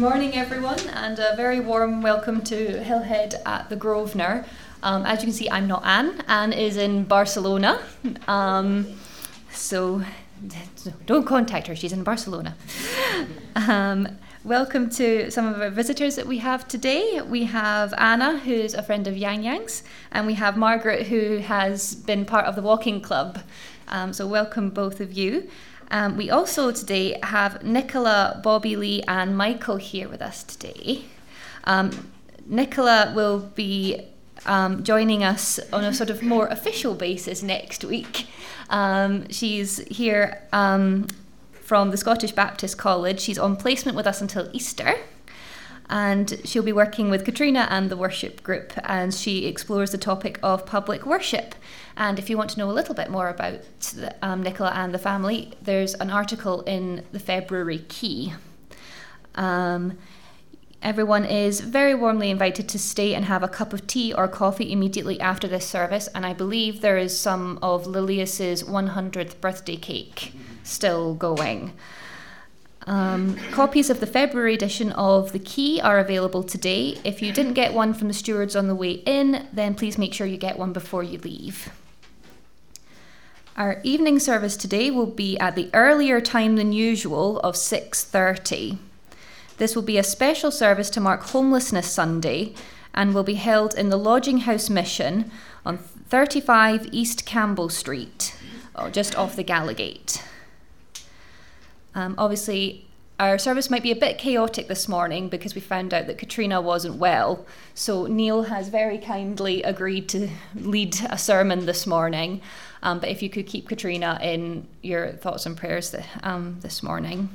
morning, everyone, and a very warm welcome to Hillhead at the Grosvenor. Um, as you can see, I'm not Anne. Anne is in Barcelona. Um, so don't contact her, she's in Barcelona. Um, welcome to some of our visitors that we have today. We have Anna, who's a friend of Yang Yang's, and we have Margaret, who has been part of the walking club. Um, so, welcome both of you. Um, we also today have Nicola, Bobby Lee, and Michael here with us today. Um, Nicola will be um, joining us on a sort of more official basis next week. Um, she's here um, from the Scottish Baptist College. She's on placement with us until Easter and she'll be working with Katrina and the worship group and she explores the topic of public worship. And if you want to know a little bit more about um, Nicola and the family, there's an article in the February Key. Um, everyone is very warmly invited to stay and have a cup of tea or coffee immediately after this service, and I believe there is some of Lilius's 100th birthday cake still going. Um, copies of the February edition of The Key are available today. If you didn't get one from the stewards on the way in, then please make sure you get one before you leave. Our evening service today will be at the earlier time than usual of 6:30. This will be a special service to mark Homelessness Sunday and will be held in the Lodging House Mission on 35 East Campbell Street, oh, just off the Gallowgate. Um, obviously, our service might be a bit chaotic this morning because we found out that Katrina wasn't well. So Neil has very kindly agreed to lead a sermon this morning. Um, but if you could keep Katrina in your thoughts and prayers th- um, this morning.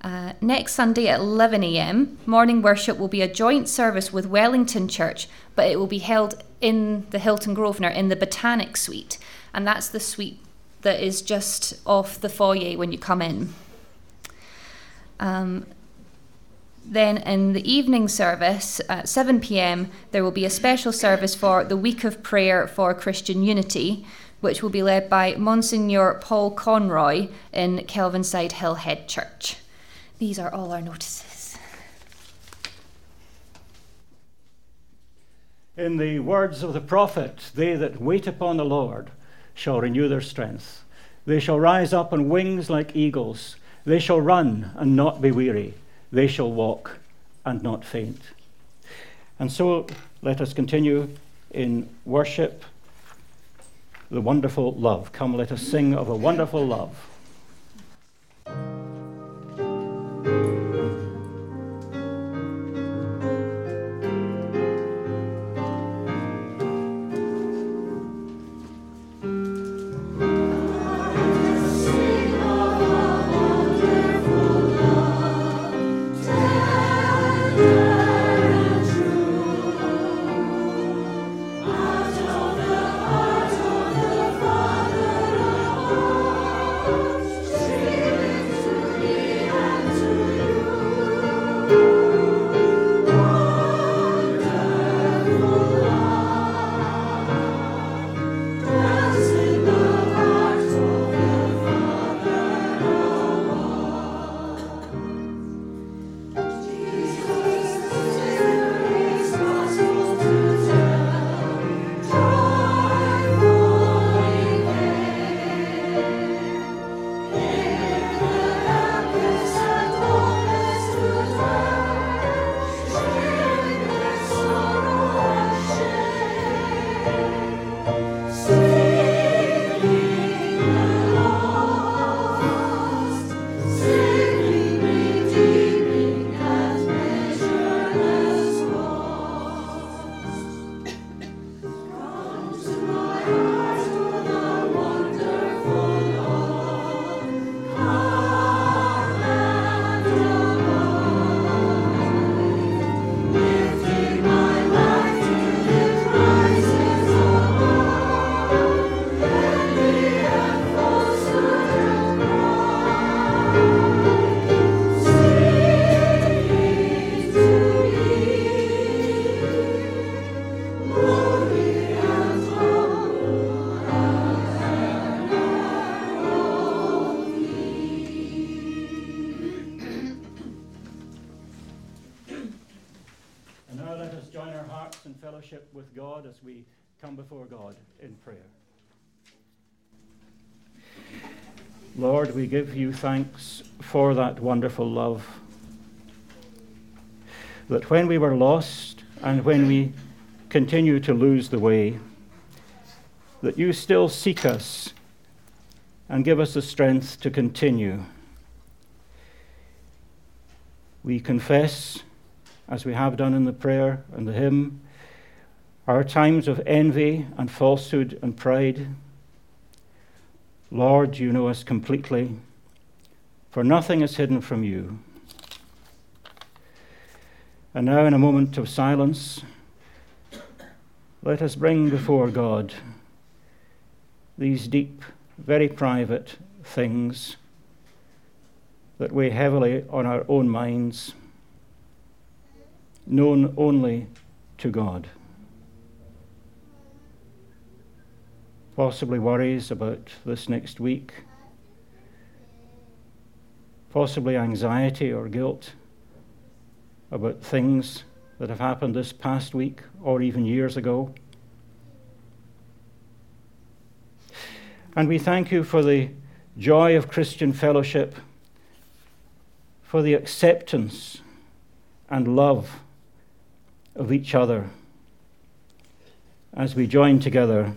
Uh, next Sunday at 11am, morning worship will be a joint service with Wellington Church, but it will be held in the Hilton Grosvenor in the Botanic Suite. And that's the suite that is just off the foyer when you come in. Um, then in the evening service at 7 pm, there will be a special service for the Week of Prayer for Christian Unity, which will be led by Monsignor Paul Conroy in Kelvinside Hillhead Church. These are all our notices. In the words of the prophet, they that wait upon the Lord shall renew their strength. They shall rise up on wings like eagles. They shall run and not be weary. They shall walk and not faint. And so let us continue in worship the wonderful love. Come, let us sing of a wonderful love. God as we come before God in prayer. Lord, we give you thanks for that wonderful love. That when we were lost and when we continue to lose the way, that you still seek us and give us the strength to continue. We confess, as we have done in the prayer and the hymn, our times of envy and falsehood and pride. Lord, you know us completely, for nothing is hidden from you. And now, in a moment of silence, let us bring before God these deep, very private things that weigh heavily on our own minds, known only to God. Possibly worries about this next week, possibly anxiety or guilt about things that have happened this past week or even years ago. And we thank you for the joy of Christian fellowship, for the acceptance and love of each other as we join together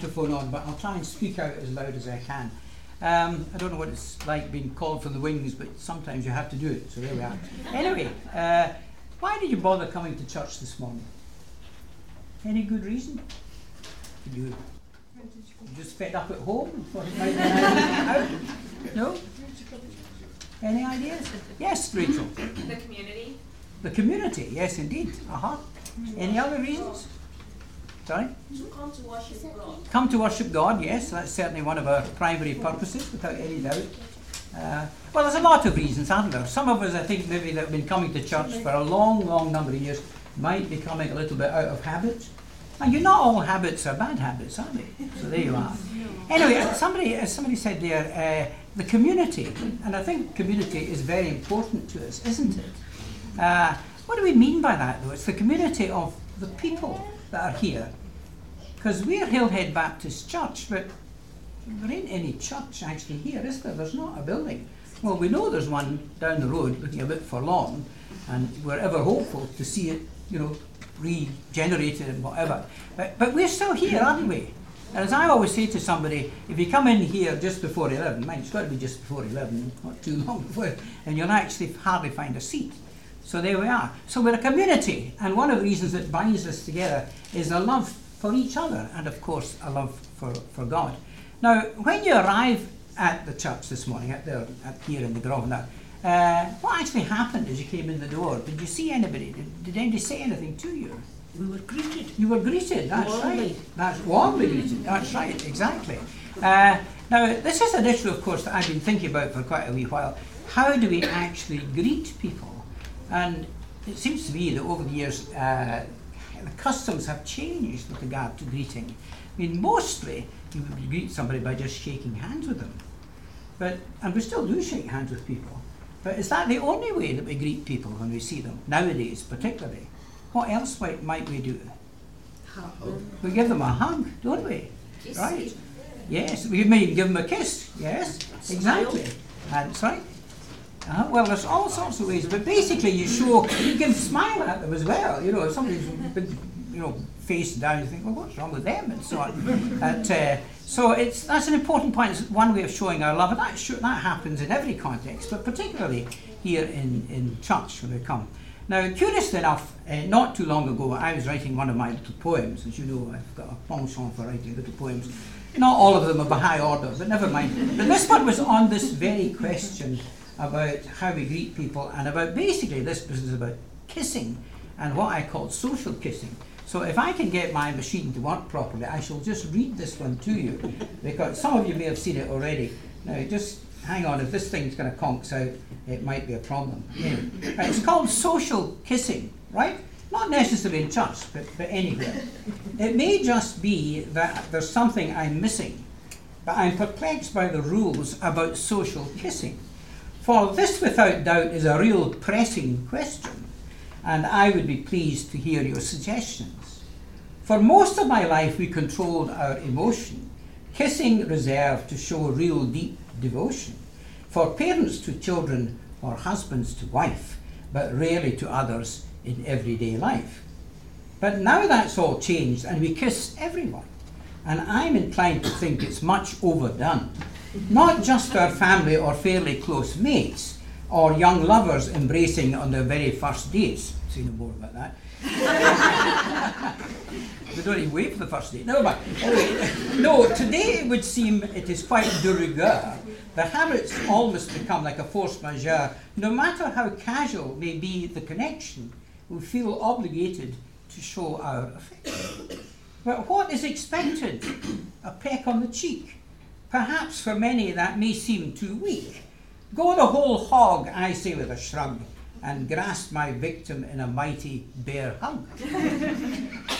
Microphone on, but I'll try and speak out as loud as I can. Um, I don't know what it's like being called from the wings, but sometimes you have to do it, so there we are. anyway, uh, why did you bother coming to church this morning? Any good reason? You, you just fed up at home? No? Any ideas? Yes, Rachel. The community. The community, yes, indeed. Uh-huh. Any other reasons? Sorry? To come to worship God. Come to worship God, yes, that's certainly one of our primary purposes, without any doubt. Uh, well, there's a lot of reasons, aren't there? Some of us, I think, maybe that have been coming to church for a long, long number of years might be coming a little bit out of habit. And you not all habits are bad habits, are they? So there you are. Anyway, uh, somebody, as somebody said there, uh, the community, and I think community is very important to us, isn't it? Uh, what do we mean by that, though? It's the community of the people that are here. Because we're Hillhead Baptist Church, but there ain't any church actually here, is there? There's not a building. Well, we know there's one down the road looking a bit forlorn, and we're ever hopeful to see it, you know, regenerated and whatever. But, but we're still here, aren't we? And as I always say to somebody, if you come in here just before 11, mind, it's got to be just before 11, not too long before, and you'll actually hardly find a seat. So there we are. So we're a community, and one of the reasons that binds us together is a love for each other, and of course, a love for, for God. Now, when you arrive at the church this morning, at the, at here in the Grosvenor, uh, what actually happened as you came in the door? Did you see anybody? Did, did anybody say anything to you? We were greeted. You were greeted, that's Warmly. right. That's warmly greeted, that's right, exactly. Uh, now, this is an issue, of course, that I've been thinking about for quite a wee while. How do we actually greet people? And it seems to me that over the years, uh, the customs have changed with regard to greeting. I mean, mostly you would greet somebody by just shaking hands with them. But, and we still do shake hands with people. But is that the only way that we greet people when we see them, nowadays particularly? What else might, might we do? Hug. We give them a hug, don't we? Kiss Right. Yes, we may even give them a kiss. Yes, exactly. That's right. Uh, well, there's all sorts of ways, but basically, you show you can smile at them as well. You know, if somebody's big, you know, face down, you think, well, what's wrong with them, and so on. But, uh, so it's that's an important point. It's one way of showing our love, and that sure, that happens in every context, but particularly here in in church when we come. Now, curiously enough, uh, not too long ago, I was writing one of my little poems. As you know, I've got a penchant for writing little poems. Not all of them are of high order, but never mind. But this one was on this very question about how we greet people and about basically this business about kissing and what I call social kissing. So if I can get my machine to work properly, I shall just read this one to you because some of you may have seen it already. Now, just hang on, if this thing's going to conks out, it might be a problem. Anyway, uh, it's called social kissing, right? Not necessarily in church, but, but anywhere. It may just be that there's something I'm missing, but I'm perplexed by the rules about social kissing. For this, without doubt, is a real pressing question, and I would be pleased to hear your suggestions. For most of my life, we controlled our emotion, kissing reserved to show real deep devotion. For parents to children or husbands to wife, but rarely to others in everyday life. But now that's all changed, and we kiss everyone. And I'm inclined to think it's much overdone. Not just our family or fairly close mates, or young lovers embracing on their very first dates. Say no more about that. they don't even wait for the first date. Never mind. Oh, anyway, no, today it would seem it is quite de rigueur. The habits almost become like a force majeure. No matter how casual may be the connection, we feel obligated to show our affection. But what is expected? A peck on the cheek. Perhaps for many that may seem too weak. Go the whole hog, I say with a shrug, and grasp my victim in a mighty bear hug.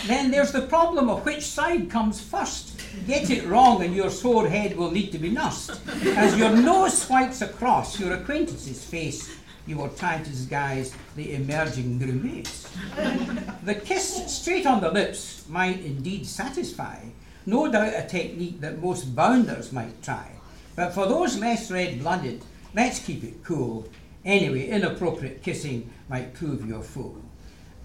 then there's the problem of which side comes first. Get it wrong and your sore head will need to be nursed. As your nose swipes across your acquaintance's face, you are trying to disguise the emerging grimace. The kiss straight on the lips might indeed satisfy, no doubt a technique that most bounders might try. But for those less red blooded, let's keep it cool. Anyway, inappropriate kissing might prove your fool.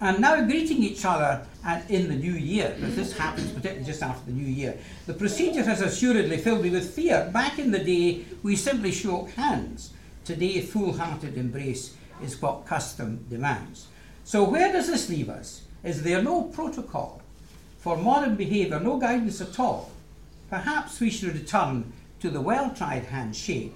And now greeting each other at, in the new year, because this happens particularly just after the new year. The procedure has assuredly filled me with fear. Back in the day, we simply shook hands. Today, full-hearted embrace is what custom demands. So where does this leave us? Is there no protocol for modern behaviour, no guidance at all? Perhaps we should return to the well-tried handshake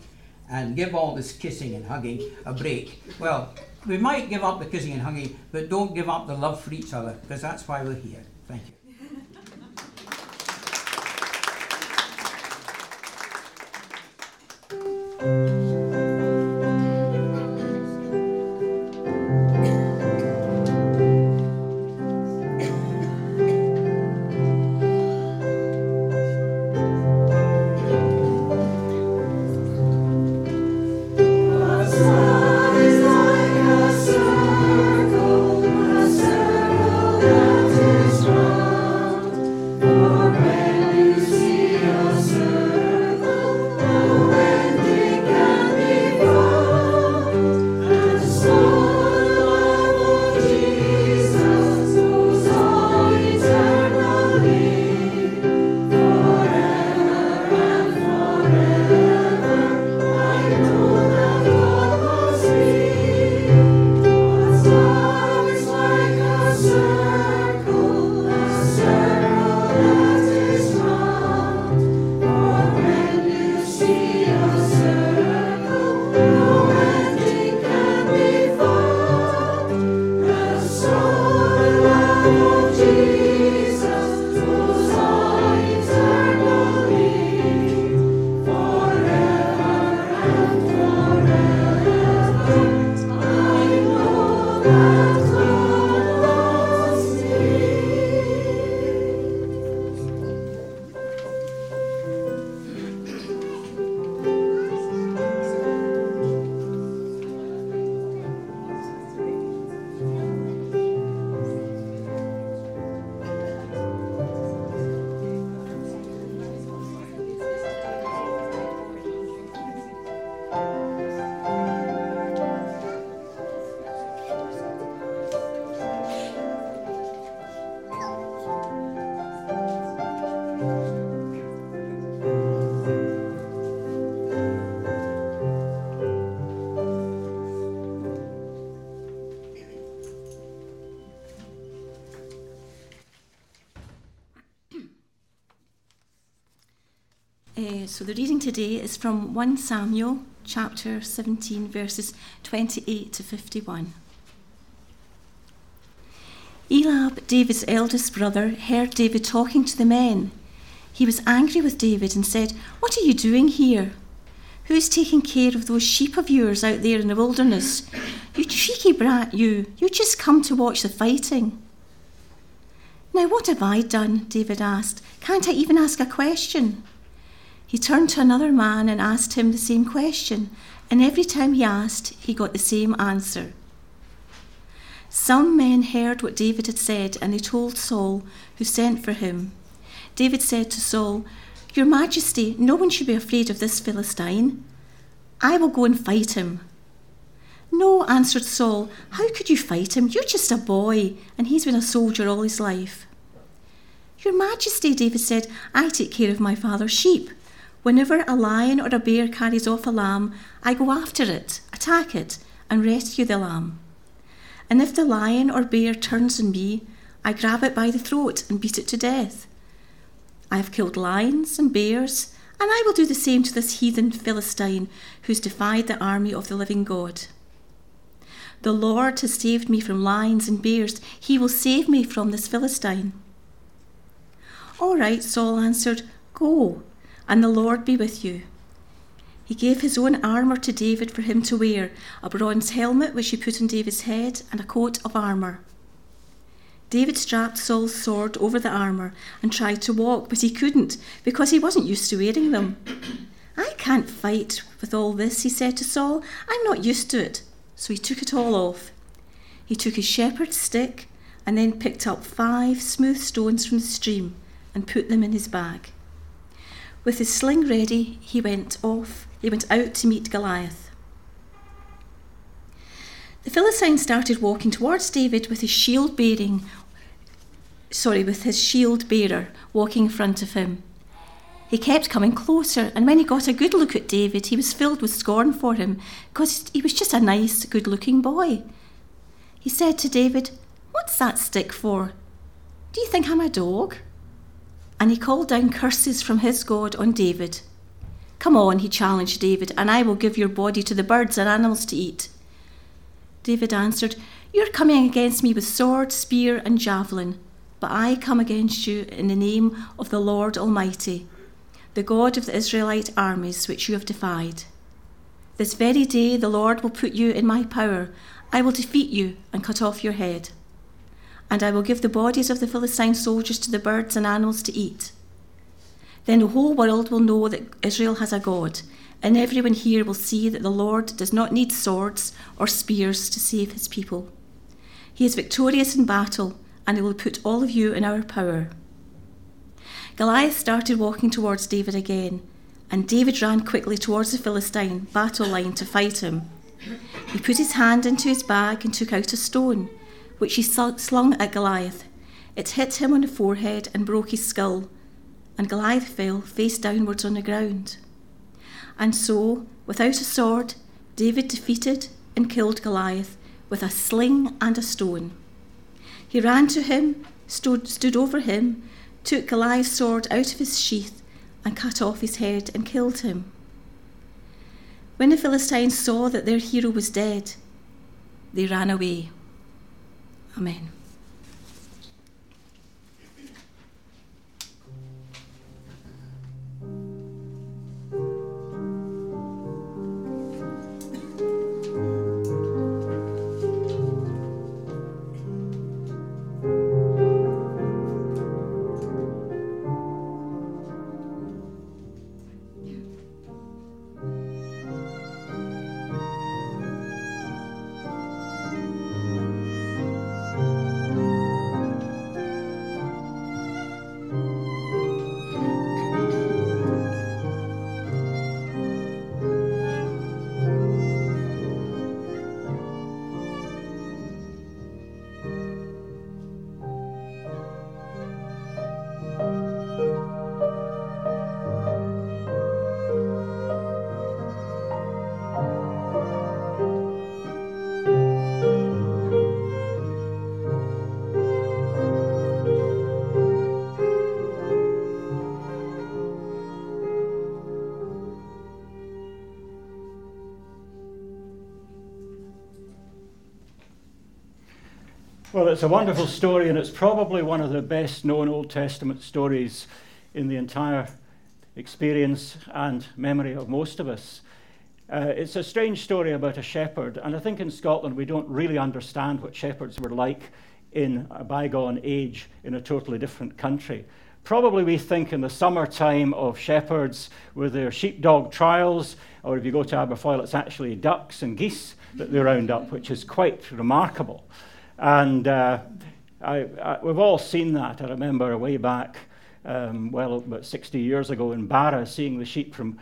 and give all this kissing and hugging a break. Well, we might give up the kissing and hugging, but don't give up the love for each other, because that's why we're here. Thank you. Uh, so the reading today is from 1 Samuel chapter 17, verses 28 to 51. Eliab, David's eldest brother, heard David talking to the men. He was angry with David and said, What are you doing here? Who's taking care of those sheep of yours out there in the wilderness? You cheeky brat, you. You just come to watch the fighting. Now, what have I done? David asked. Can't I even ask a question? He turned to another man and asked him the same question, and every time he asked, he got the same answer. Some men heard what David had said, and they told Saul, who sent for him. David said to Saul, Your Majesty, no one should be afraid of this Philistine. I will go and fight him. No, answered Saul, how could you fight him? You're just a boy, and he's been a soldier all his life. Your Majesty, David said, I take care of my father's sheep. Whenever a lion or a bear carries off a lamb, I go after it, attack it, and rescue the lamb. And if the lion or bear turns on me, I grab it by the throat and beat it to death. I have killed lions and bears, and I will do the same to this heathen Philistine who's defied the army of the living God. The Lord has saved me from lions and bears. He will save me from this Philistine. All right, Saul answered, Go, and the Lord be with you. He gave his own armour to David for him to wear a bronze helmet which he put on David's head, and a coat of armour. David strapped Saul's sword over the armour and tried to walk, but he couldn't because he wasn't used to wearing them. I can't fight with all this, he said to Saul. I'm not used to it. So he took it all off. He took his shepherd's stick and then picked up five smooth stones from the stream and put them in his bag. With his sling ready, he went off. He went out to meet Goliath. The Philistine started walking towards David with his shield bearing, sorry, with his shield bearer walking in front of him. He kept coming closer, and when he got a good look at David, he was filled with scorn for him because he was just a nice, good looking boy. He said to David, What's that stick for? Do you think I'm a dog? And he called down curses from his God on David. Come on, he challenged David, and I will give your body to the birds and animals to eat. David answered, You're coming against me with sword, spear, and javelin, but I come against you in the name of the Lord Almighty, the God of the Israelite armies which you have defied. This very day the Lord will put you in my power. I will defeat you and cut off your head. And I will give the bodies of the Philistine soldiers to the birds and animals to eat. Then the whole world will know that Israel has a God, and everyone here will see that the Lord does not need swords or spears to save his people. He is victorious in battle, and he will put all of you in our power. Goliath started walking towards David again, and David ran quickly towards the Philistine battle line to fight him. He put his hand into his bag and took out a stone, which he slung at Goliath. It hit him on the forehead and broke his skull, and Goliath fell face downwards on the ground. And so, without a sword, David defeated and killed Goliath with a sling and a stone. He ran to him, stood, stood over him, took Goliath's sword out of his sheath, and cut off his head and killed him. When the Philistines saw that their hero was dead, they ran away. Amen. Well, it's a wonderful story, and it's probably one of the best known Old Testament stories in the entire experience and memory of most of us. Uh, it's a strange story about a shepherd, and I think in Scotland we don't really understand what shepherds were like in a bygone age in a totally different country. Probably we think in the summertime of shepherds with their sheepdog trials, or if you go to Aberfoyle, it's actually ducks and geese that they round up, which is quite remarkable. And uh, I, I, we've all seen that. I remember way back, um, well, about 60 years ago in Barra, seeing the sheep from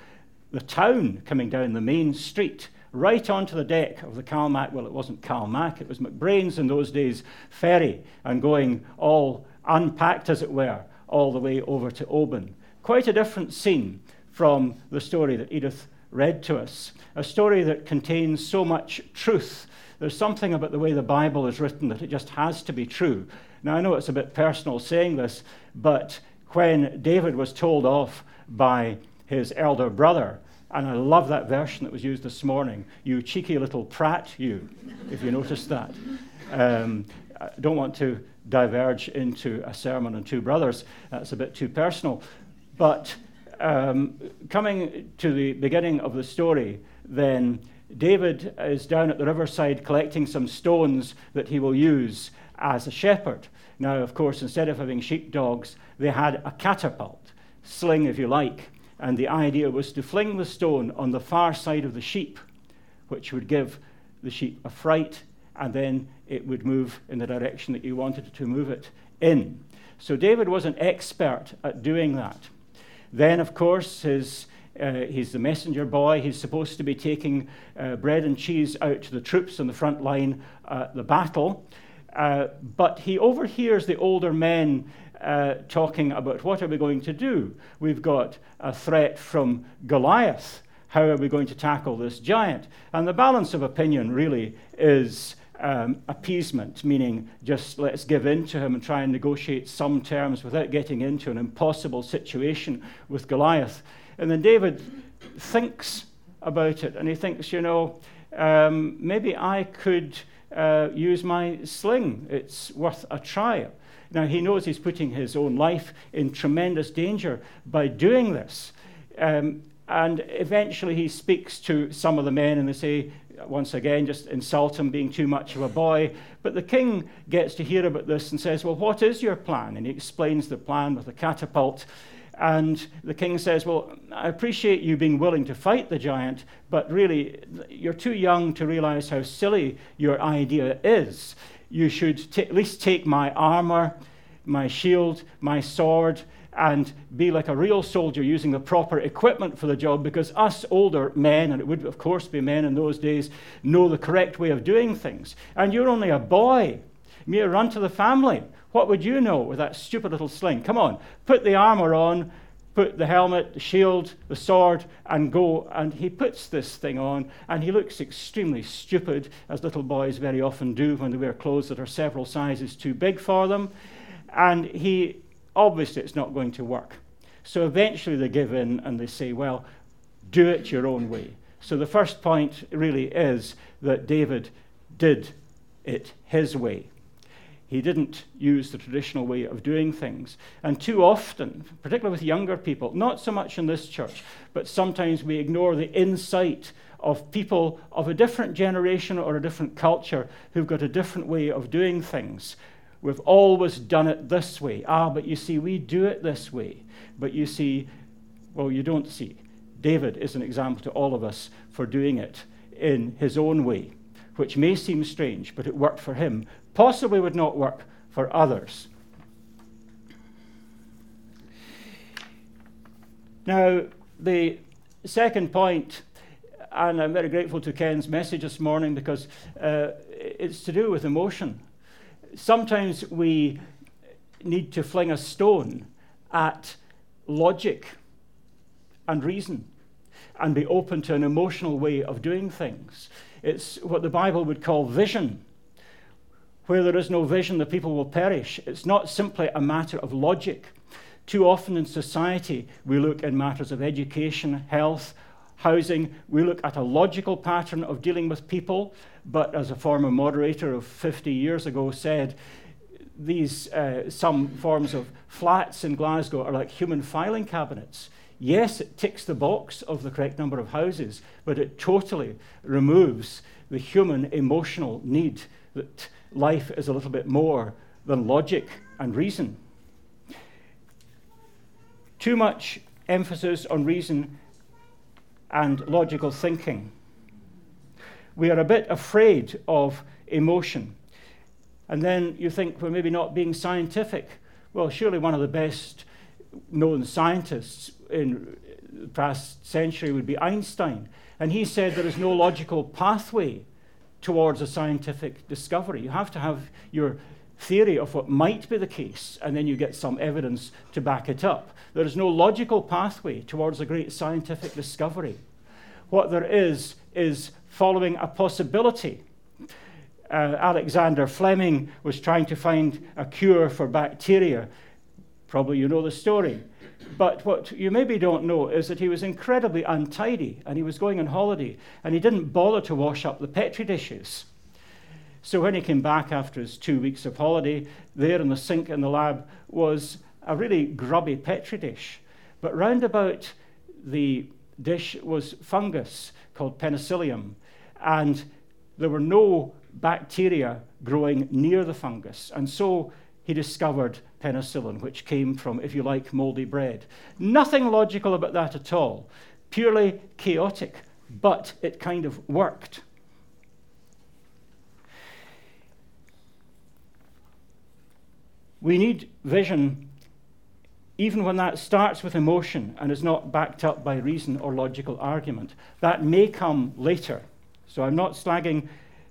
the town coming down the main street right onto the deck of the Calmac. Well, it wasn't Calmac, it was MacBrayne's in those days ferry, and going all unpacked, as it were, all the way over to Oban. Quite a different scene from the story that Edith read to us, a story that contains so much truth there's something about the way the Bible is written that it just has to be true. Now, I know it's a bit personal saying this, but when David was told off by his elder brother, and I love that version that was used this morning, you cheeky little prat, you, if you noticed that. Um, I don't want to diverge into a sermon on two brothers, that's a bit too personal. But um, coming to the beginning of the story, then David is down at the riverside collecting some stones that he will use as a shepherd. Now, of course, instead of having sheepdogs, they had a catapult, sling if you like, and the idea was to fling the stone on the far side of the sheep, which would give the sheep a fright, and then it would move in the direction that you wanted to move it in. So David was an expert at doing that. Then, of course, his uh, he's the messenger boy. He's supposed to be taking uh, bread and cheese out to the troops on the front line at the battle. Uh, but he overhears the older men uh, talking about what are we going to do? We've got a threat from Goliath. How are we going to tackle this giant? And the balance of opinion really is um, appeasement, meaning just let's give in to him and try and negotiate some terms without getting into an impossible situation with Goliath. And then David thinks about it and he thinks, you know, um, maybe I could uh, use my sling. It's worth a try. Now, he knows he's putting his own life in tremendous danger by doing this. Um, and eventually he speaks to some of the men, and they say, once again, just insult him being too much of a boy. But the king gets to hear about this and says, Well, what is your plan? And he explains the plan with a catapult. And the king says, Well, I appreciate you being willing to fight the giant, but really, you're too young to realize how silly your idea is. You should t- at least take my armor, my shield, my sword, and be like a real soldier using the proper equipment for the job because us older men, and it would of course be men in those days, know the correct way of doing things. And you're only a boy, mere run to the family. What would you know with that stupid little sling? Come on, put the armor on, put the helmet, the shield, the sword, and go. And he puts this thing on, and he looks extremely stupid, as little boys very often do when they wear clothes that are several sizes too big for them. And he obviously it's not going to work. So eventually they give in and they say, well, do it your own way. So the first point really is that David did it his way. He didn't use the traditional way of doing things. And too often, particularly with younger people, not so much in this church, but sometimes we ignore the insight of people of a different generation or a different culture who've got a different way of doing things. We've always done it this way. Ah, but you see, we do it this way. But you see, well, you don't see. David is an example to all of us for doing it in his own way, which may seem strange, but it worked for him. Possibly would not work for others. Now, the second point, and I'm very grateful to Ken's message this morning because uh, it's to do with emotion sometimes we need to fling a stone at logic and reason and be open to an emotional way of doing things. It's what the Bible would call vision. Where there is no vision, the people will perish. It's not simply a matter of logic. Too often in society, we look in matters of education, health, housing, we look at a logical pattern of dealing with people, but as a former moderator of 50 years ago said, these uh, some forms of flats in Glasgow are like human filing cabinets. Yes, it ticks the box of the correct number of houses, but it totally removes the human emotional need that life is a little bit more than logic and reason. Too much emphasis on reason and logical thinking. We are a bit afraid of emotion. And then you think, well, maybe not being scientific. Well, surely one of the best known scientists in the past century would be Einstein. And he said there is no logical pathway towards a scientific discovery. You have to have your theory of what might be the case, and then you get some evidence to back it up. There is no logical pathway towards a great scientific discovery. What there is, is following a possibility. Uh, Alexander Fleming was trying to find a cure for bacteria. Probably you know the story. But what you maybe don't know is that he was incredibly untidy and he was going on holiday and he didn't bother to wash up the Petri dishes. So when he came back after his two weeks of holiday, there in the sink in the lab was a really grubby petri dish. But round about the dish was fungus called penicillium, and there were no bacteria growing near the fungus. And so he discovered penicillin, which came from, if you like, moldy bread. Nothing logical about that at all, purely chaotic, but it kind of worked. We need vision even when that starts with emotion and is not backed up by reason or logical argument. That may come later. So I'm not slagging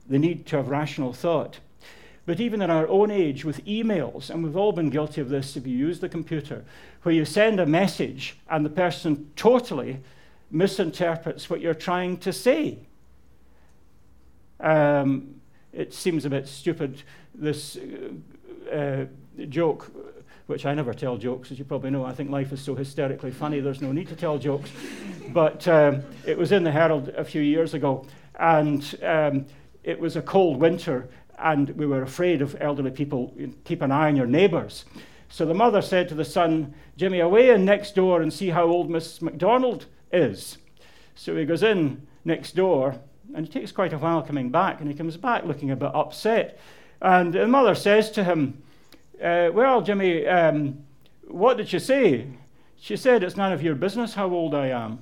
the need to have rational thought. But even in our own age, with emails, and we've all been guilty of this if you use the computer, where you send a message and the person totally misinterprets what you're trying to say. Um, it seems a bit stupid, this uh, joke, which I never tell jokes, as you probably know. I think life is so hysterically funny, there's no need to tell jokes. But um, it was in the Herald a few years ago, and um, it was a cold winter, and we were afraid of elderly people. Keep an eye on your neighbours. So the mother said to the son, Jimmy, away in next door and see how old Miss MacDonald is. So he goes in next door, and it takes quite a while coming back, and he comes back looking a bit upset. And the mother says to him, uh, Well, Jimmy, um, what did she say? She said, It's none of your business how old I am.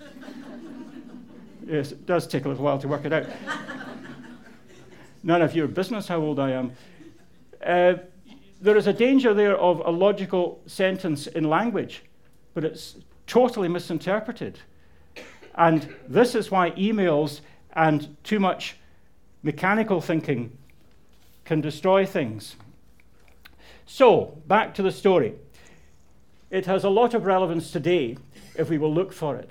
yes, it does take a little while to work it out. None of your business how old I am. Uh, there is a danger there of a logical sentence in language, but it's totally misinterpreted. And this is why emails and too much mechanical thinking can destroy things. So, back to the story. It has a lot of relevance today if we will look for it.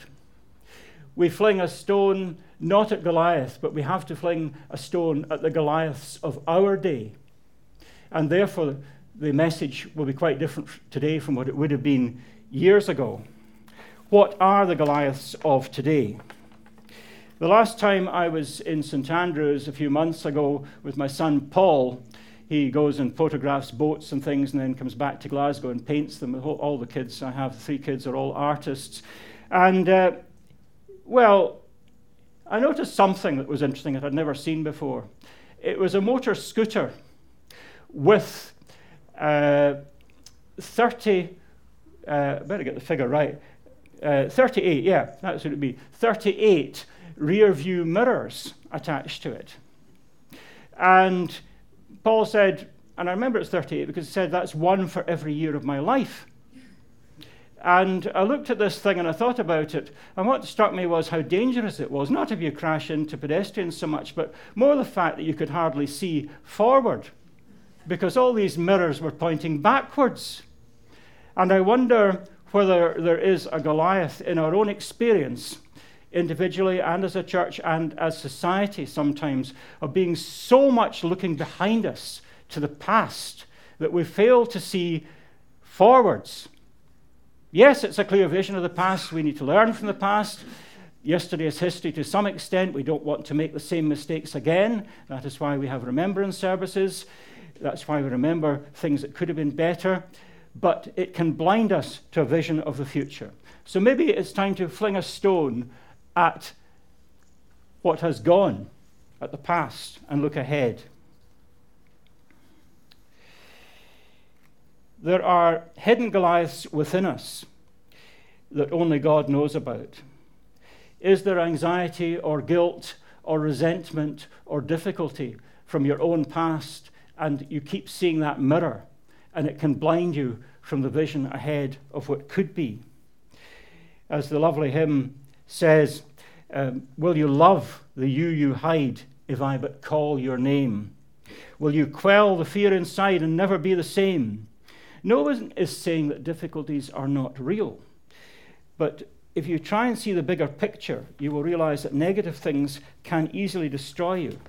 We fling a stone not at Goliath, but we have to fling a stone at the Goliaths of our day. And therefore, the message will be quite different today from what it would have been years ago. What are the Goliaths of today? The last time I was in St Andrews a few months ago with my son Paul, he goes and photographs boats and things and then comes back to Glasgow and paints them. All the kids I have, three kids, are all artists. And, uh, well, I noticed something that was interesting that I'd never seen before. It was a motor scooter with uh, 30, uh, better get the figure right, uh, 38, yeah, that's what it would be, 38 rear view mirrors attached to it. And Paul said, and I remember it's 38 because he said that's one for every year of my life. And I looked at this thing and I thought about it. And what struck me was how dangerous it was. Not if you crash into pedestrians so much, but more the fact that you could hardly see forward because all these mirrors were pointing backwards. And I wonder whether there is a Goliath in our own experience, individually and as a church and as society sometimes, of being so much looking behind us to the past that we fail to see forwards. Yes, it's a clear vision of the past. We need to learn from the past. Yesterday is history to some extent. We don't want to make the same mistakes again. That is why we have remembrance services. That's why we remember things that could have been better, but it can blind us to a vision of the future. So maybe it's time to fling a stone at what has gone, at the past, and look ahead. There are hidden Goliaths within us that only God knows about. Is there anxiety or guilt or resentment or difficulty from your own past and you keep seeing that mirror, and it can blind you from the vision ahead of what could be. As the lovely hymn says, um, Will you love the you you hide if I but call your name? Will you quell the fear inside and never be the same? No one is saying that difficulties are not real. But if you try and see the bigger picture, you will realize that negative things can easily destroy you.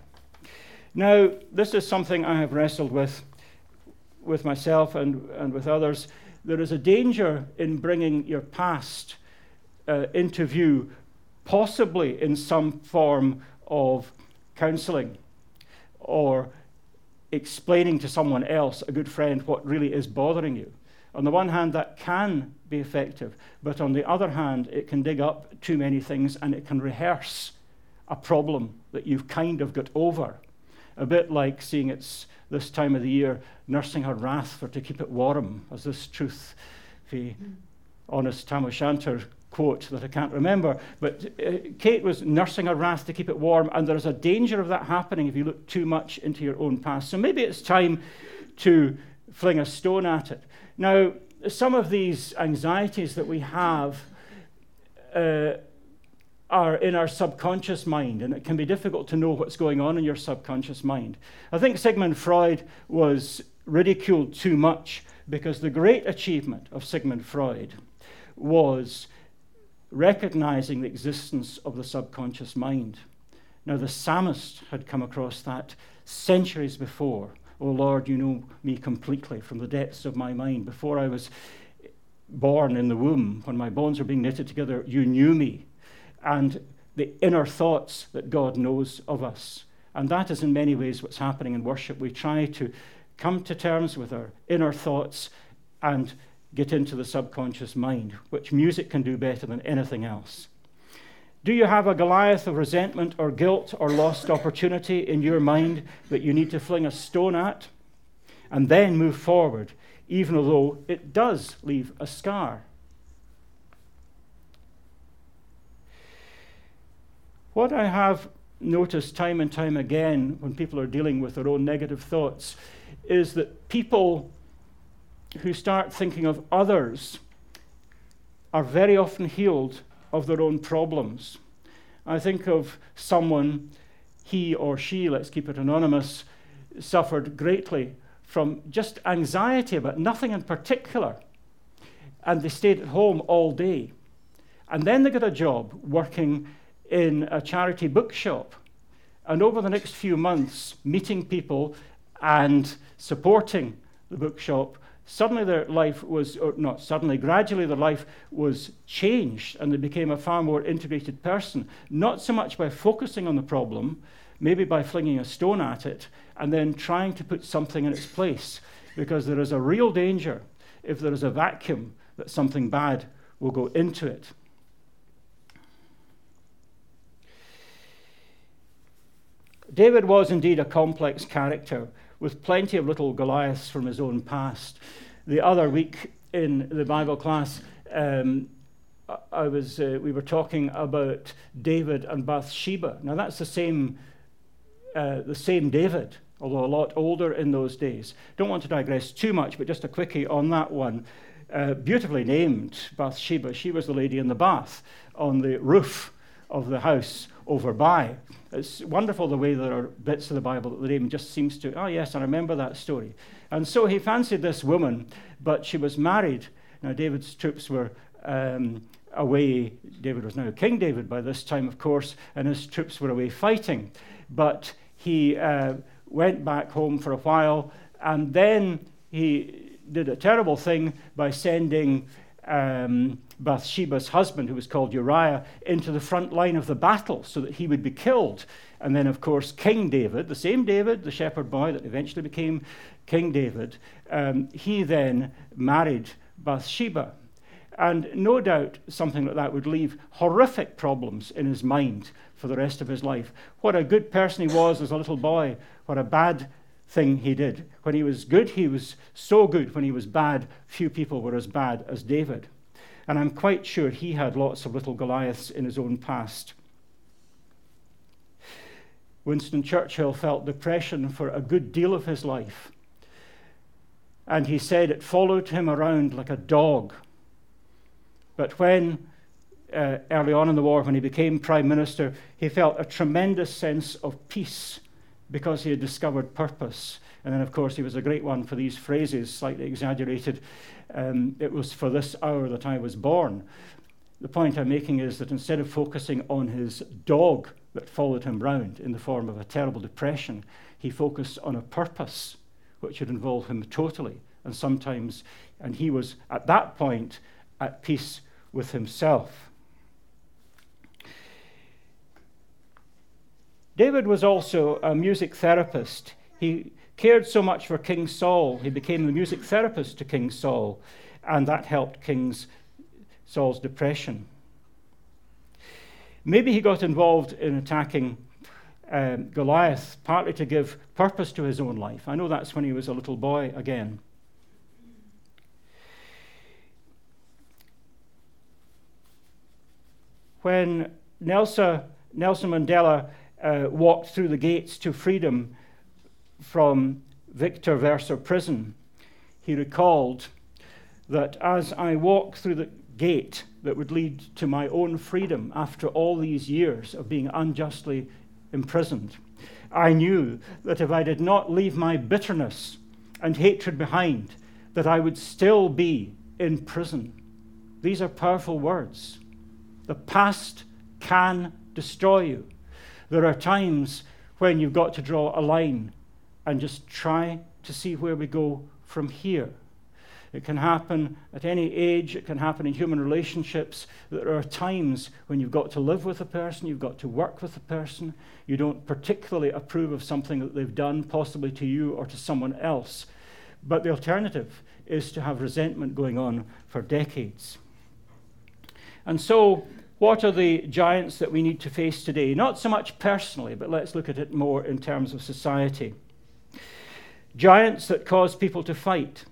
Now, this is something I have wrestled with, with myself and, and with others. There is a danger in bringing your past uh, into view, possibly in some form of counseling or explaining to someone else, a good friend, what really is bothering you. On the one hand, that can be effective, but on the other hand, it can dig up too many things and it can rehearse a problem that you've kind of got over a bit like seeing it's this time of the year nursing her wrath for to keep it warm, as this truth, the mm. honest Tam O'Shanter quote that I can't remember. But uh, Kate was nursing her wrath to keep it warm, and there's a danger of that happening if you look too much into your own past. So maybe it's time to fling a stone at it. Now, some of these anxieties that we have. Uh, are in our subconscious mind, and it can be difficult to know what's going on in your subconscious mind. I think Sigmund Freud was ridiculed too much because the great achievement of Sigmund Freud was recognizing the existence of the subconscious mind. Now, the psalmist had come across that centuries before. Oh Lord, you know me completely from the depths of my mind. Before I was born in the womb, when my bones were being knitted together, you knew me. And the inner thoughts that God knows of us. And that is in many ways what's happening in worship. We try to come to terms with our inner thoughts and get into the subconscious mind, which music can do better than anything else. Do you have a Goliath of resentment or guilt or lost opportunity in your mind that you need to fling a stone at and then move forward, even though it does leave a scar? What I have noticed time and time again when people are dealing with their own negative thoughts is that people who start thinking of others are very often healed of their own problems. I think of someone, he or she, let's keep it anonymous, suffered greatly from just anxiety about nothing in particular. And they stayed at home all day. And then they got a job working in a charity bookshop. And over the next few months, meeting people and supporting the bookshop, suddenly their life was, or not suddenly, gradually their life was changed and they became a far more integrated person. Not so much by focusing on the problem, maybe by flinging a stone at it and then trying to put something in its place. Because there is a real danger if there is a vacuum that something bad will go into it. David was indeed a complex character with plenty of little Goliaths from his own past. The other week in the Bible class, um, I was, uh, we were talking about David and Bathsheba. Now that's the same, uh, the same David, although a lot older in those days. Don't want to digress too much, but just a quickie on that one. Uh, beautifully named Bathsheba. She was the lady in the bath on the roof of the house over by. It's wonderful the way there are bits of the Bible that the name just seems to, oh, yes, I remember that story. And so he fancied this woman, but she was married. Now, David's troops were um, away. David was now King David by this time, of course, and his troops were away fighting. But he uh, went back home for a while, and then he did a terrible thing by sending um, Bathsheba's husband, who was called Uriah, into the front line of the battle so that he would be killed. And then, of course, King David, the same David, the shepherd boy that eventually became King David, um, he then married Bathsheba. And no doubt something like that would leave horrific problems in his mind for the rest of his life. What a good person he was as a little boy, what a bad thing he did. When he was good, he was so good. When he was bad, few people were as bad as David. And I'm quite sure he had lots of little Goliaths in his own past. Winston Churchill felt depression for a good deal of his life. And he said it followed him around like a dog. But when, uh, early on in the war, when he became Prime Minister, he felt a tremendous sense of peace because he had discovered purpose. And then, of course, he was a great one for these phrases, slightly exaggerated. Um, it was for this hour that I was born. The point I'm making is that instead of focusing on his dog that followed him round in the form of a terrible depression, he focused on a purpose which would involve him totally. And sometimes, and he was at that point at peace with himself. David was also a music therapist. He cared so much for King Saul, he became the music therapist to King Saul, and that helped King Saul's depression. Maybe he got involved in attacking um, Goliath, partly to give purpose to his own life. I know that's when he was a little boy again. When Nelson, Nelson Mandela uh, walked through the gates to freedom from Victor Verster prison, he recalled that as I walked through the gate that would lead to my own freedom after all these years of being unjustly imprisoned, I knew that if I did not leave my bitterness and hatred behind, that I would still be in prison. These are powerful words. The past can destroy you. There are times when you've got to draw a line and just try to see where we go from here. It can happen at any age, it can happen in human relationships. There are times when you've got to live with a person, you've got to work with a person, you don't particularly approve of something that they've done, possibly to you or to someone else. But the alternative is to have resentment going on for decades. And so, what are the giants that we need to face today? Not so much personally, but let's look at it more in terms of society. Giants that cause people to fight,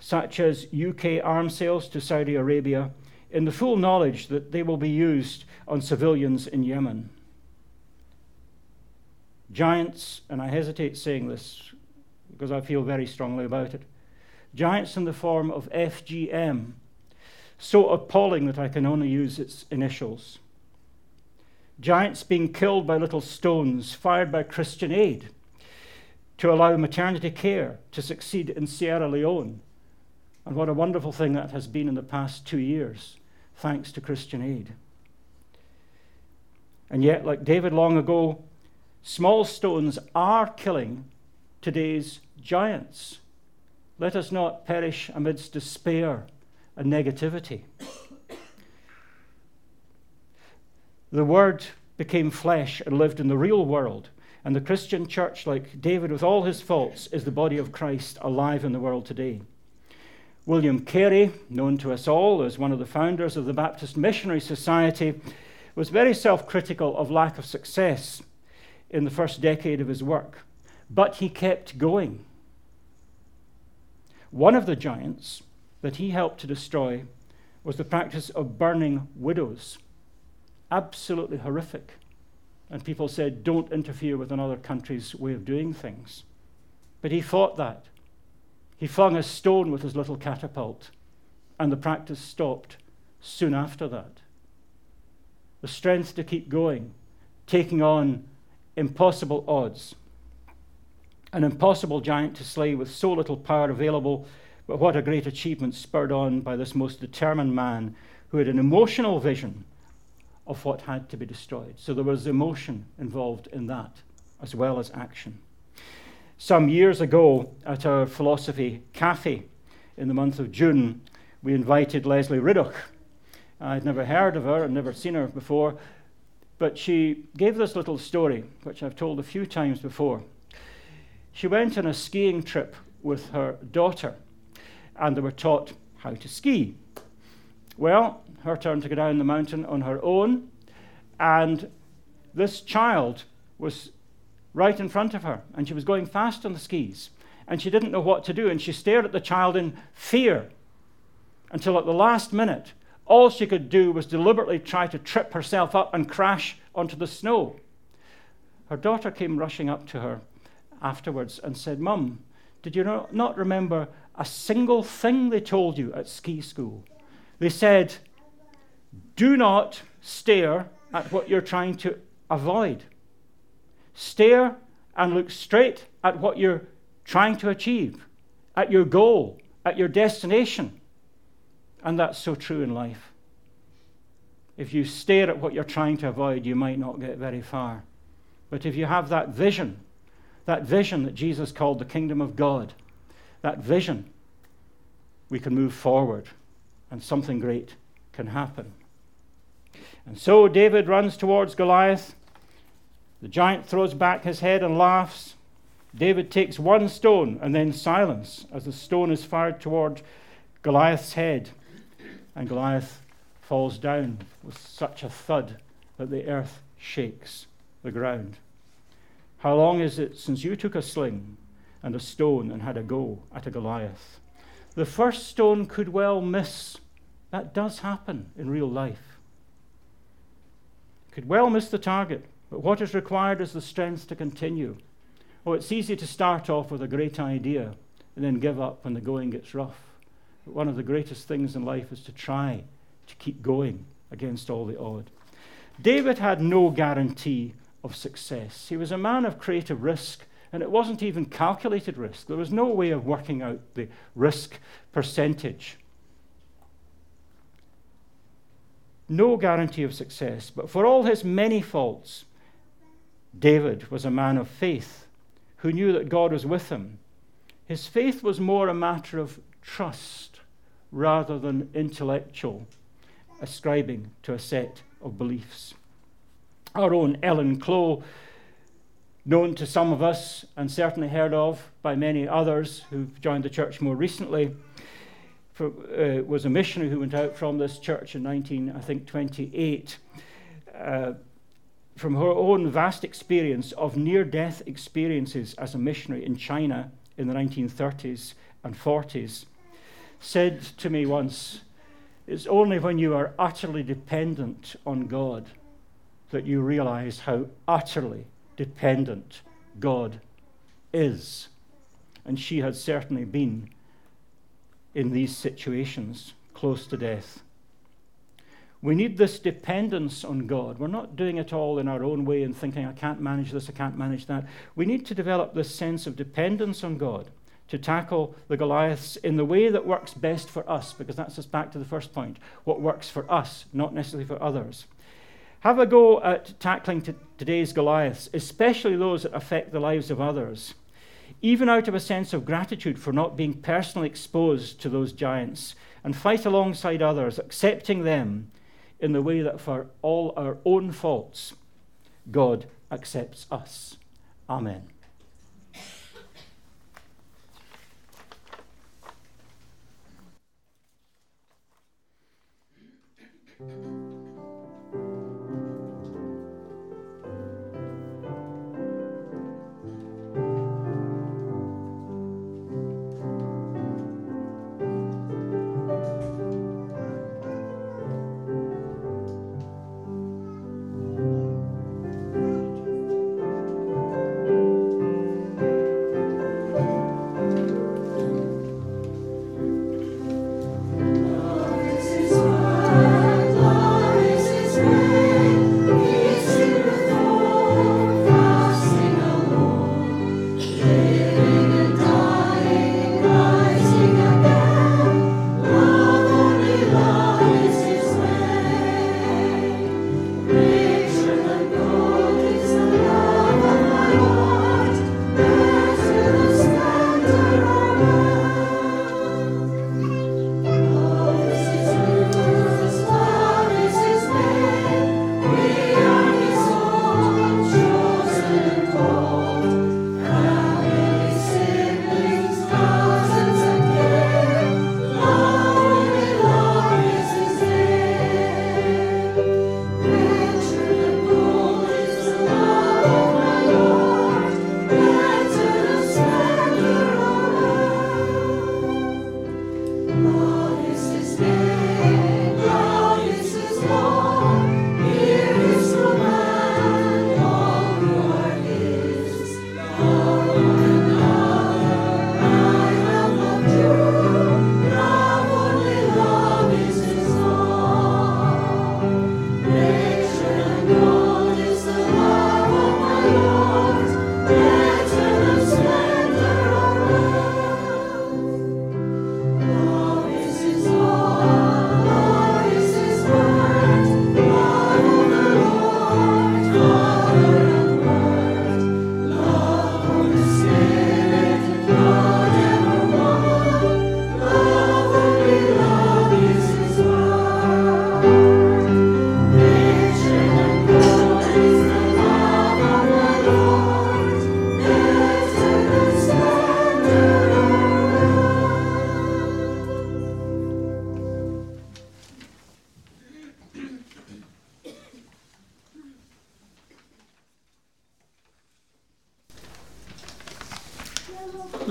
such as UK arms sales to Saudi Arabia, in the full knowledge that they will be used on civilians in Yemen. Giants, and I hesitate saying this because I feel very strongly about it, giants in the form of FGM, so appalling that I can only use its initials. Giants being killed by little stones fired by Christian Aid to allow maternity care to succeed in Sierra Leone. And what a wonderful thing that has been in the past two years, thanks to Christian Aid. And yet, like David long ago, small stones are killing today's giants. Let us not perish amidst despair and negativity. The Word became flesh and lived in the real world. And the Christian church, like David with all his faults, is the body of Christ alive in the world today. William Carey, known to us all as one of the founders of the Baptist Missionary Society, was very self critical of lack of success in the first decade of his work. But he kept going. One of the giants that he helped to destroy was the practice of burning widows. Absolutely horrific. And people said, don't interfere with another country's way of doing things. But he fought that. He flung a stone with his little catapult, and the practice stopped soon after that. The strength to keep going, taking on impossible odds. An impossible giant to slay with so little power available but what a great achievement spurred on by this most determined man who had an emotional vision of what had to be destroyed. So there was emotion involved in that as well as action. Some years ago at our philosophy cafe in the month of June, we invited Lesley Riddoch. I'd never heard of her and never seen her before, but she gave this little story, which I've told a few times before. She went on a skiing trip with her daughter and they were taught how to ski. Well, her turn to go down the mountain on her own, and this child was right in front of her, and she was going fast on the skis, and she didn't know what to do, and she stared at the child in fear until at the last minute, all she could do was deliberately try to trip herself up and crash onto the snow. Her daughter came rushing up to her afterwards and said, Mum, did you not remember a single thing they told you at ski school. They said, do not stare at what you're trying to avoid. Stare and look straight at what you're trying to achieve, at your goal, at your destination. And that's so true in life. If you stare at what you're trying to avoid, you might not get very far. But if you have that vision, that vision that Jesus called the kingdom of God, that vision, we can move forward and something great can happen. And so David runs towards Goliath. The giant throws back his head and laughs. David takes one stone and then silence as the stone is fired toward Goliath's head. And Goliath falls down with such a thud that the earth shakes the ground. How long is it since you took a sling and a stone and had a go at a Goliath. The first stone could well miss. That does happen in real life. Could well miss the target, but what is required is the strength to continue. Oh, it's easy to start off with a great idea and then give up when the going gets rough. But one of the greatest things in life is to try to keep going against all the odd. David had no guarantee of success. He was a man of creative risk and it wasn't even calculated risk. There was no way of working out the risk percentage. No guarantee of success. But for all his many faults, David was a man of faith who knew that God was with him. His faith was more a matter of trust rather than intellectual ascribing to a set of beliefs. Our own Ellen Clow, known to some of us and certainly heard of by many others who've joined the church more recently, uh, was a missionary who went out from this church in 19, I think, 28. Uh, from her own vast experience of near death experiences as a missionary in China in the 1930s and 40s, said to me once, It's only when you are utterly dependent on God that you realize how utterly dependent God is. And she had certainly been in these situations close to death. We need this dependence on God. We're not doing it all in our own way and thinking, I can't manage this, I can't manage that. We need to develop this sense of dependence on God to tackle the Goliaths in the way that works best for us, because that's us back to the first point what works for us, not necessarily for others. Have a go at tackling t- today's Goliaths, especially those that affect the lives of others, even out of a sense of gratitude for not being personally exposed to those giants, and fight alongside others, accepting them in the way that for all our own faults, God accepts us. Amen.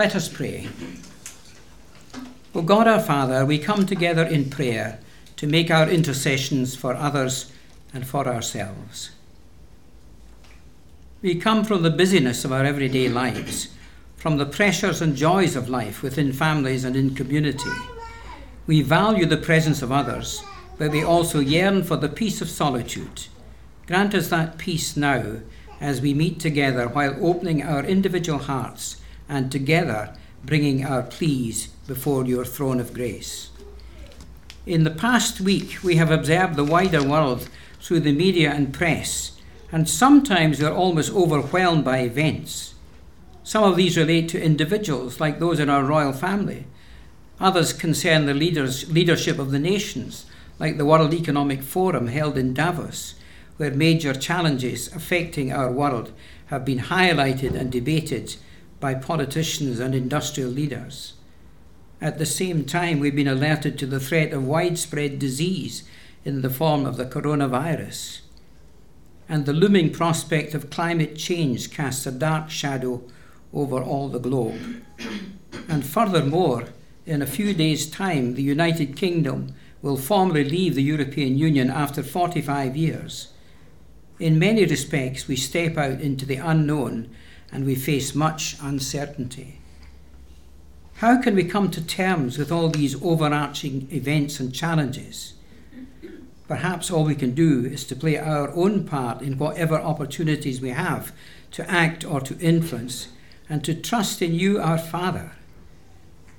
Let us pray. O God our Father, we come together in prayer to make our intercessions for others and for ourselves. We come from the busyness of our everyday lives, from the pressures and joys of life within families and in community. We value the presence of others, but we also yearn for the peace of solitude. Grant us that peace now as we meet together while opening our individual hearts and together bringing our pleas before your throne of grace. In the past week, we have observed the wider world through the media and press, and sometimes we're almost overwhelmed by events. Some of these relate to individuals, like those in our royal family, Others concern the leaders, leadership of the nations, like the World Economic Forum held in Davos, where major challenges affecting our world have been highlighted and debated by politicians and industrial leaders. At the same time, we've been alerted to the threat of widespread disease in the form of the coronavirus. And the looming prospect of climate change casts a dark shadow over all the globe. And furthermore, in a few days' time, the United Kingdom will formally leave the European Union after 45 years. In many respects, we step out into the unknown and we face much uncertainty. How can we come to terms with all these overarching events and challenges? Perhaps all we can do is to play our own part in whatever opportunities we have to act or to influence, and to trust in you, our Father.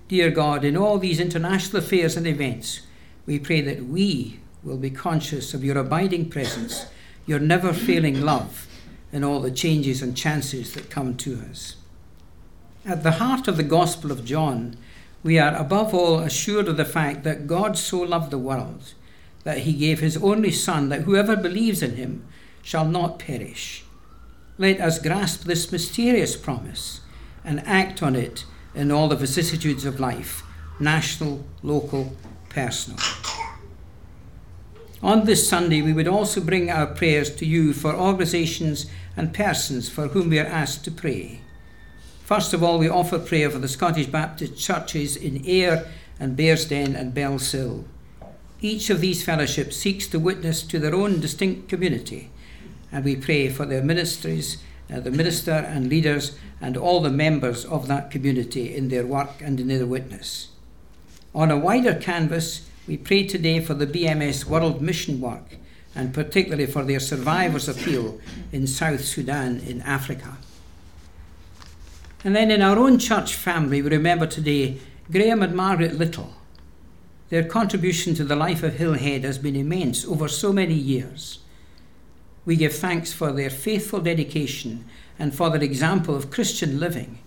Dear God, in all these international affairs and events, we pray that we will be conscious of your abiding presence, your never failing love, in all the changes and chances that come to us. At the heart of the Gospel of John, we are above all assured of the fact that God so loved the world that he gave his only Son, that whoever believes in him shall not perish. Let us grasp this mysterious promise and act on it in all the vicissitudes of life national, local, personal. On this Sunday, we would also bring our prayers to you for organisations and persons for whom we are asked to pray. First of all, we offer prayer for the Scottish Baptist churches in Ayr and Bearsden and Bellshill. Each of these fellowships seeks to witness to their own distinct community, and we pray for their ministries, uh, the minister and leaders, and all the members of that community in their work and in their witness. On a wider canvas, we pray today for the BMS World Mission work, and particularly for their survivors' appeal in South Sudan in Africa. And then in our own church family, we remember today Graham and Margaret Little. Their contribution to the life of Hillhead has been immense over so many years. We give thanks for their faithful dedication and for their example of Christian living.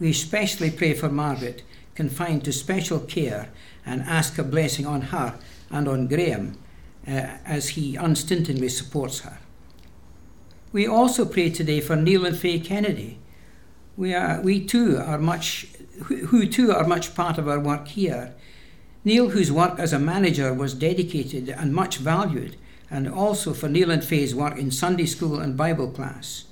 We especially pray for Margaret, confined to special care, and ask a blessing on her and on Graham uh, as he unstintingly supports her. We also pray today for Neil and Faye Kennedy. We, are, we too are much, who too are much part of our work here. Neil, whose work as a manager was dedicated and much valued, and also for Neil and Faye's work in Sunday school and Bible class.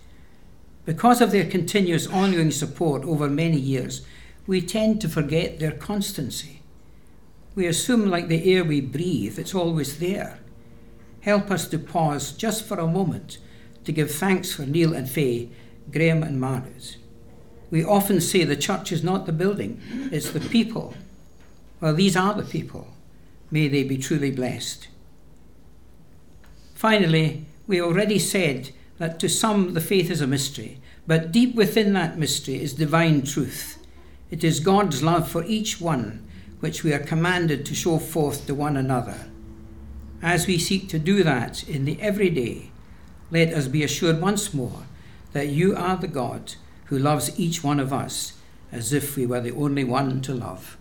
Because of their continuous ongoing support over many years, we tend to forget their constancy. We assume, like the air we breathe, it's always there. Help us to pause just for a moment to give thanks for Neil and Faye, Graham and Margaret. We often say the church is not the building, it's the people. Well, these are the people. May they be truly blessed. Finally, we already said that to some the faith is a mystery, but deep within that mystery is divine truth. It is God's love for each one which we are commanded to show forth to one another. As we seek to do that in the everyday, let us be assured once more that you are the God who loves each one of us as if we were the only one to love.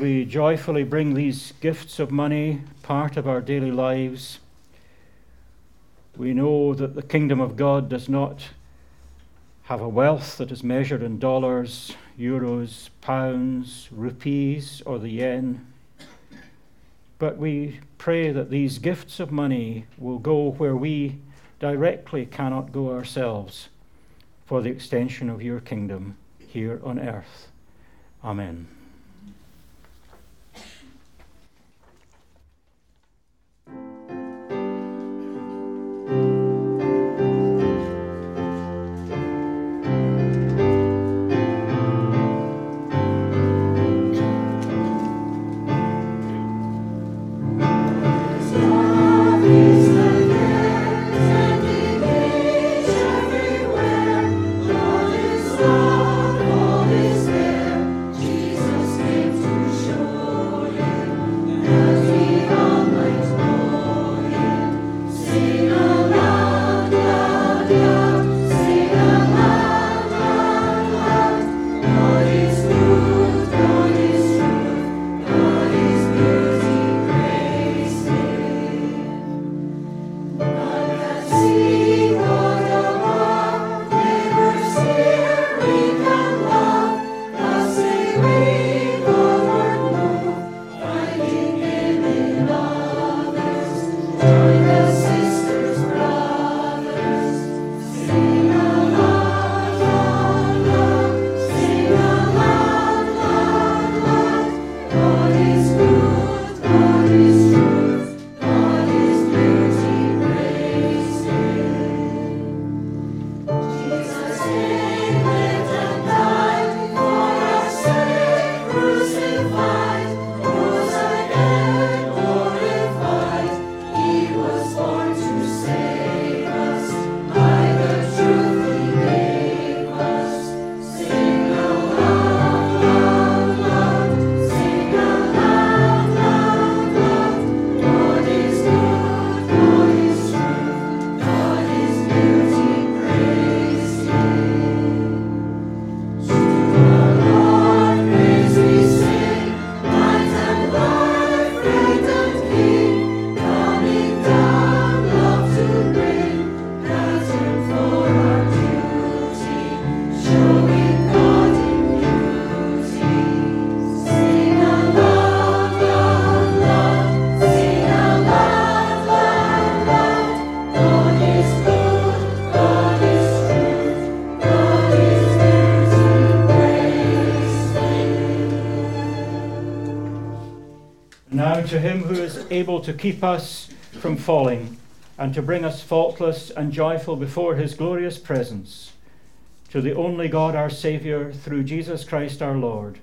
We joyfully bring these gifts of money, part of our daily lives, we know that the kingdom of God does not have a wealth that is measured in dollars, euros, pounds, rupees, or the yen. But we pray that these gifts of money will go where we directly cannot go ourselves for the extension of your kingdom here on earth. Amen. Able to keep us from falling and to bring us faultless and joyful before his glorious presence. To the only God our Saviour, through Jesus Christ our Lord,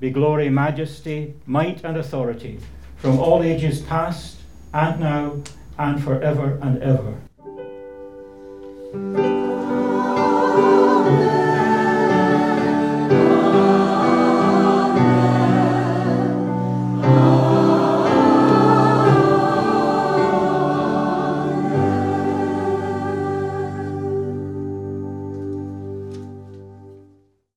be glory, majesty, might, and authority from all ages past and now and forever and ever.